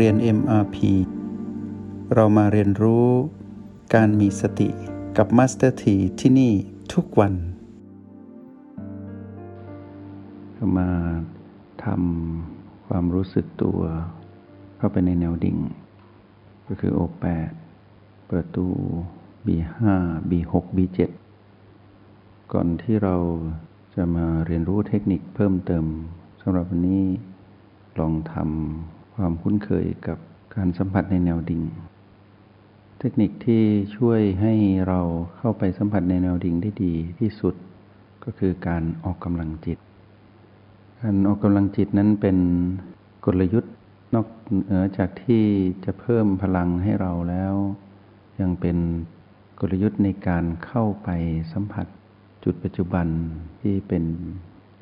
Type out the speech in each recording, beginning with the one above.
เรียน MRP เรามาเรียนรู้การมีสติกับ Master T ที่ที่นี่ทุกวัน มาทำความรู้สึกตัวเข้าไปในแนวดิ่ง ก็คือ O8 เปิดตู B5 B6 B7 ก่อนที่เราจะมาเรียนรู้เทคนิคเพิ่มเติมสำหรับวันนี้ลองทำ ความคุ้นเคยกับการสัมผัสในแนวดิ่ง เทคนิคที่ช่วยให้เราเข้าไปสัมผัสในแนวดิ่งได้ดีที่สุดก็คือการออกกำลังจิต การออกกำลังจิตนั้นเป็นกลยุทธ์นอกเหนือจากที่จะเพิ่มพลังให้เราแล้ว ยังเป็นกลยุทธ์ในการเข้าไปสัมผัสจุดปัจจุบันที่เป็น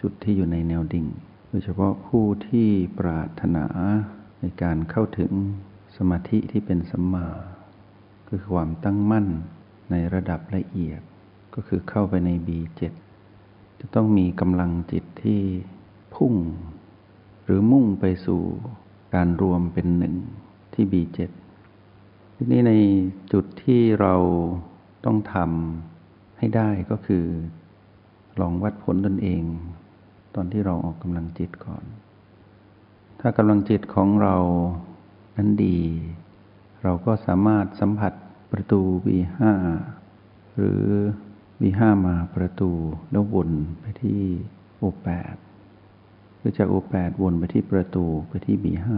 จุดที่อยู่ในแนวดิ่ง โดยเฉพาะผู้ที่ปรารถนา ในการเข้าถึงสมาธิที่เป็นสัมมา คือความตั้งมั่นในระดับละเอียด ก็คือเข้าไปใน B7 จะต้องมีกำลังจิตที่พุ่ง หรือมุ่งไปสู่การรวมเป็นหนึ่งที่ B7 ทีนี้ในจุดที่เราต้องทำให้ได้ก็คือ ลองวัดผลตนเอง ตอนที่เราออกกำลังจิตก่อน ถ้ากำลังจิตของเรานั้นดี เราก็สามารถสัมผัสประตู B5 หรือ B5 มาประตูแล้ววนไปที่ O8 หรือจาก O8 วนไปที่ประตูไปที่ B5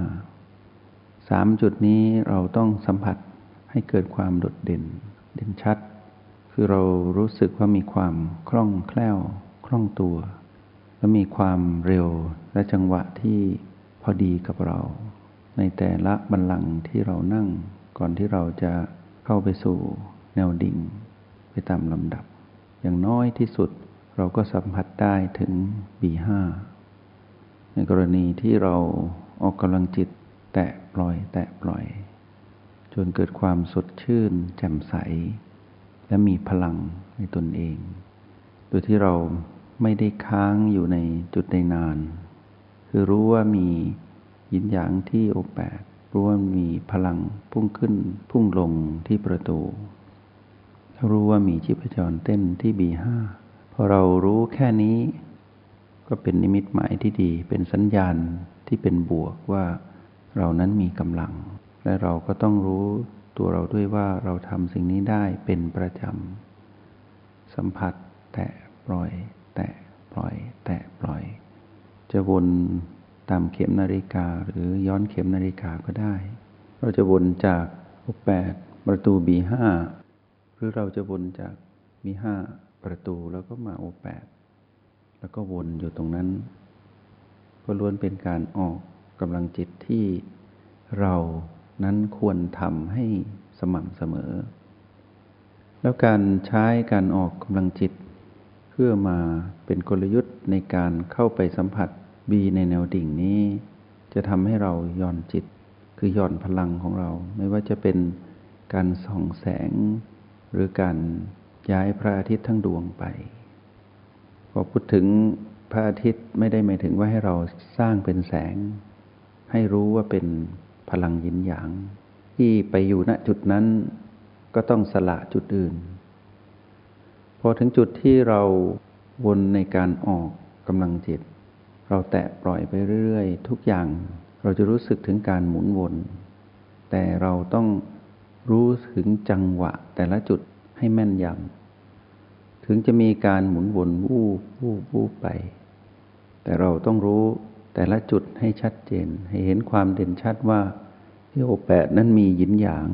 สามจุดนี้เราต้องสัมผัสให้เกิดความโดดเด่น เด่นชัด คือเรารู้สึกว่ามีความคล่องแคล่ว คล่องตัว และมีความเร็วและจังหวะที่ พอดีกับเรา ในแต่ละบัลลังก์ที่เรานั่ง ก่อนที่เราจะเข้าไปสู่แนวดิ่ง ไปตามลำดับ อย่างน้อยที่สุดเราก็สัมผัสได้ถึง B5 ในกรณีที่เราออกกำลังจิตแตะปล่อย แตะปล่อย จนเกิดความสดชื่น แจ่มใส และมีพลังในตนเอง โดยที่เราไม่ได้ค้างอยู่ในจุดใดนาน คือรู้ว่ามียินหยางที่โอแปดรู้ว่ามีพลังพุ่งขึ้นพุ่งลงที่ประตู รู้ว่ามีชีพจรเต้นที่บีห้าพอเรารู้แค่นี้ ก็เป็นนิมิตหมายที่ดี เป็นสัญญาณที่เป็นบวกว่าเรานั้นมีกำลัง และเราก็ต้องรู้ตัวเราด้วยว่าเราทำสิ่งนี้ได้เป็นประจำ สัมผัส แตะปล่อย แตะปล่อย แตะปล่อย จะวนตามเข็มนาฬิกาหรือย้อนเข็มนาฬิกาก็ได้ เราจะวนจากโอแปดประตูบีห้าหรือเราจะวนจากบีห้าประตูแล้วก็มาโอแปดแล้วก็วนอยู่ตรงนั้นก็ล้วนเป็นการออกกำลังจิตที่เรานั้นควรทำให้สม่ำเสมอ แล้วการใช้การออกกำลังจิต เพื่อมาเป็นกลยุทธ์ในการเข้าไปสัมผัส บีในแนวดิ่งนี้ จะทำให้เราย่อนจิต คือหย่อนพลังของเรา ไม่ว่าจะเป็นการส่องแสง หรือการย้ายพระอาทิตย์ทั้งดวงไปพอพูดถึงพระอาทิตย์ไม่ได้หมายถึงว่าให้เราสร้างเป็นแสง ให้รู้ว่าเป็นพลังยินหยาง ที่ไปอยู่ณจุดนั้นก็ต้องสละจุดอื่น พอถึงจุดที่เราวนในการออกกำลังจิต เราแตะปล่อยไปเรื่อยๆ ทุกอย่างเราจะรู้สึกถึงการหมุนวน แต่เราต้องรู้ถึงจังหวะแต่ละจุดให้แม่นยำถึงจะมีการหมุนวนวูบวูบวูบไป แต่เราต้องรู้แต่ละจุดให้ชัดเจน ให้เห็นความเด่นชัดว่าที่โอแปดนั้นมียินหยาง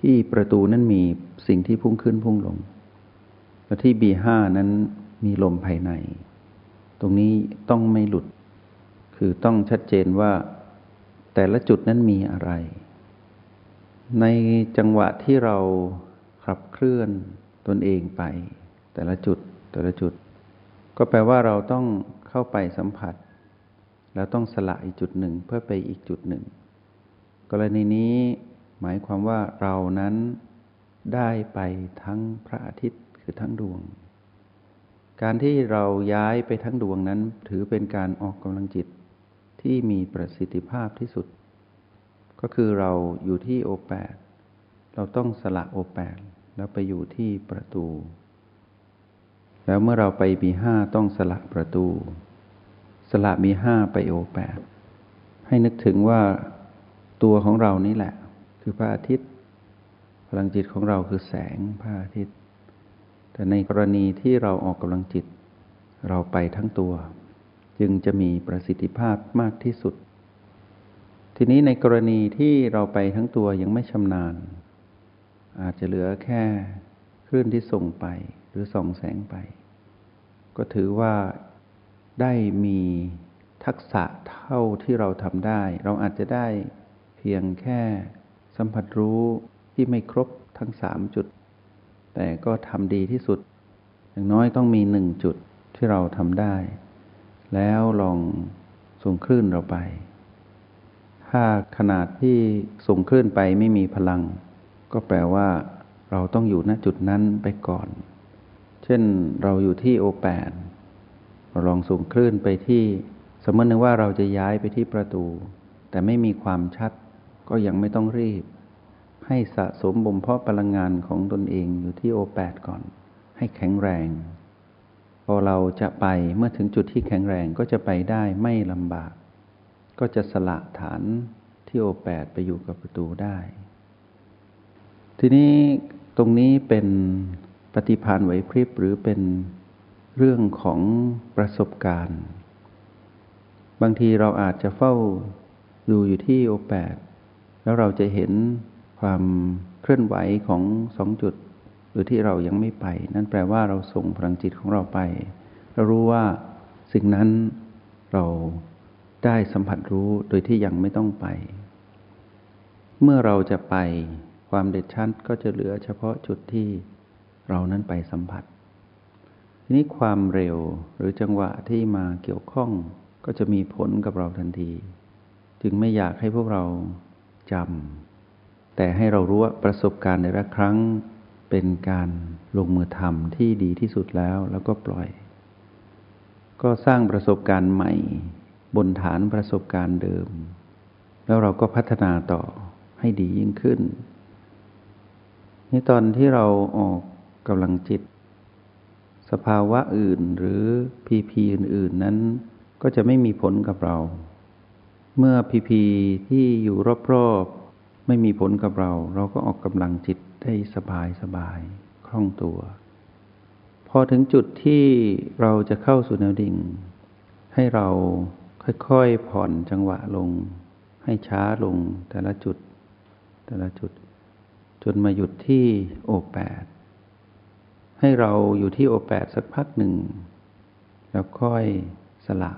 ที่ประตูนั้นมีสิ่งที่พุ่งขึ้นพุ่งลงแล้วที่ B5 นั้นมีลมภายใน ตรงนี้ต้องไม่หลุด คือต้องชัดเจนว่าแต่ละจุดนั้นมีอะไร ในจังหวะที่เราขับเคลื่อนตนเองไป แต่ละจุดแต่ละจุด ก็แปลว่าเราต้องเข้าไปสัมผัส แล้วต้องสละอีกจุดหนึ่งเพื่อไปอีกจุดหนึ่ง กรณีนี้หมายความว่าเรานั้นได้ไปทั้งพระอาทิตย์คือทั้งดวง การที่เราย้ายไปทั้งดวงนั้น ถือเป็นการออกกำลังจิตที่มีประสิทธิภาพที่สุด ก็คือเราอยู่ที่โอแปดเราต้องสละโอแปดแล้วไปอยู่ที่ประตู แล้วเมื่อเราไปมีห้าต้องสละประตู สละมีห้าไปโอแปดให้นึกถึงว่าตัวของเรานี่แหละ คือพระอาทิตย์ พลังจิตของเราคือแสงพระอาทิตย์ แต่ในกรณีที่เราออกกำลังจิต เราไปทั้งตัว จึงจะมีประสิทธิภาพมากที่สุด ทีนี้ในกรณีที่เราไปทั้งตัวยังไม่ชำนาญ อาจจะเหลือแค่คลื่นที่ส่งไปหรือส่องแสงไป ก็ถือว่าได้มีทักษะเท่าที่เราทำได้ เราอาจจะได้เพียงแค่สัมผัสรู้ที่ไม่ครบทั้งสามจุด แต่ก็ทำดีที่สุด อย่างน้อยต้องมีหนึ่งจุดที่เราทำได้ แล้วลองส่งคลื่นเราไป ถ้าขนาดที่ส่งคลื่นไปไม่มีพลัง ก็แปลว่าเราต้องอยู่ณจุดนั้นไปก่อน เช่นเราอยู่ที่โอแปดเราลองส่งคลื่นไปที่ สมมตินึกว่าเราจะย้ายไปที่ประตู แต่ไม่มีความชัดก็ยังไม่ต้องรีบ ให้สะสมบ่มเพาะพลังงานของตนเองอยู่ที่โอแปดก่อน ให้แข็งแรง พอเราจะไปเมื่อถึงจุดที่แข็งแรงก็จะไปได้ไม่ลำบาก ก็จะสละฐานที่โอแปดไปอยู่กับประตูได้ ทีนี้ตรงนี้เป็นปฏิพานไหวพริบหรือเป็นเรื่องของประสบการณ์ บางทีเราอาจจะเฝ้าดูอยู่ที่โอแปดแล้วเราจะเห็น ความเคลื่อนไหวของสองจุด หรือที่เรายังไม่ไป นั่นแปลว่าเราส่งพลังจิตของเราไป เรารู้ว่าสิ่งนั้นเราได้สัมผัสรู้โดยที่ยังไม่ต้องไป เมื่อเราจะไปความเด็ดชัดก็จะเหลือเฉพาะจุดที่เรานั้นไปสัมผัส ทีนี้ความเร็วหรือจังหวะที่มาเกี่ยวข้องก็จะมีผลกับเราทันที จึงไม่อยากให้พวกเราจำ แต่ให้เรารู้ว่าประสบการณ์ในละครั้งเป็นการลงมือทำที่ดีที่สุดแล้วแล้วก็ปล่อย ก็สร้างประสบการณ์ใหม่ บนฐานประสบการณ์เดิม แล้วเราก็พัฒนาต่อให้ดียิ่งขึ้น นี่ตอนที่เราออกกำลังจิต สภาวะอื่นหรือพีพีอื่น ๆ นั้นก็จะไม่มีผลกับเรา เมื่อพีพีที่อยู่รอบ ไม่มีผลกับเรา เราก็ออกกำลังจิตได้สบายสบายคล่องตัว พอถึงจุดที่เราจะเข้าสู่แนวดิ่ง ให้เราค่อยๆผ่อนจังหวะลง ให้ช้าลงแต่ละจุด แต่ละจุด จนมาหยุดที่โอแปดให้เราอยู่ที่โอแปดสักพักหนึ่ง แล้วค่อยสละ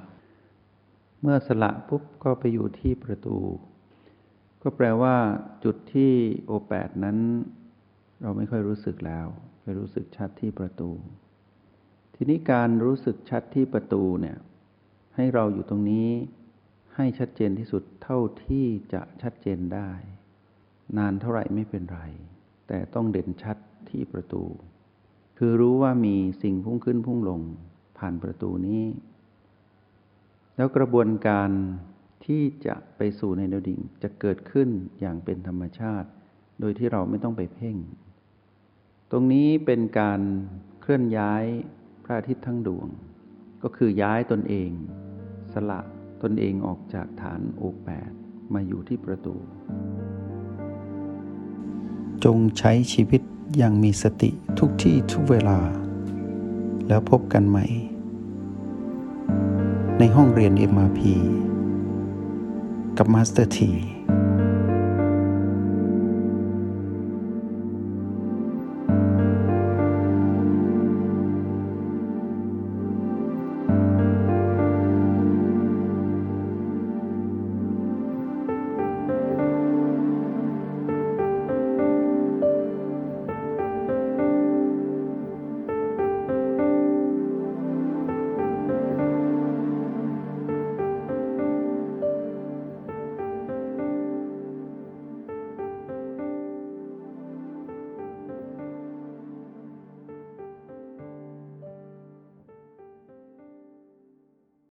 เมื่อสละปุ๊บก็ไปอยู่ที่ประตู ก็แปลว่าจุดที่โอแปดนั้น เราไม่ค่อยรู้สึกแล้วไปรู้สึกชัดที่ประตู ทีนี้การรู้สึกชัดที่ประตูเนี่ย ให้เราอยู่ตรงนี้ให้ชัดเจนที่สุดเท่าที่จะชัดเจนได้ นานเท่าไหร่ไม่เป็นไร แต่ต้องเด่นชัดที่ประตู คือรู้ว่ามีสิ่งพุ่งขึ้นพุ่งลงผ่านประตูนี้ แล้วกระบวนการ ที่จะไปสู่ในแนวดิ่งจะเกิดขึ้นอย่างเป็นธรรมชาติ โดยที่เราไม่ต้องไปเพ่ง ตรงนี้เป็นการเคลื่อนย้ายพระอาทิตย์ทั้งดวง ก็คือย้ายตนเอง สละตนเองออกจากฐานโอแปดมาอยู่ที่ประตู จงใช้ชีวิตอย่างมีสติทุกที่ทุกเวลา แล้วพบกันใหม่ ในห้องเรียน MRP กับ Master T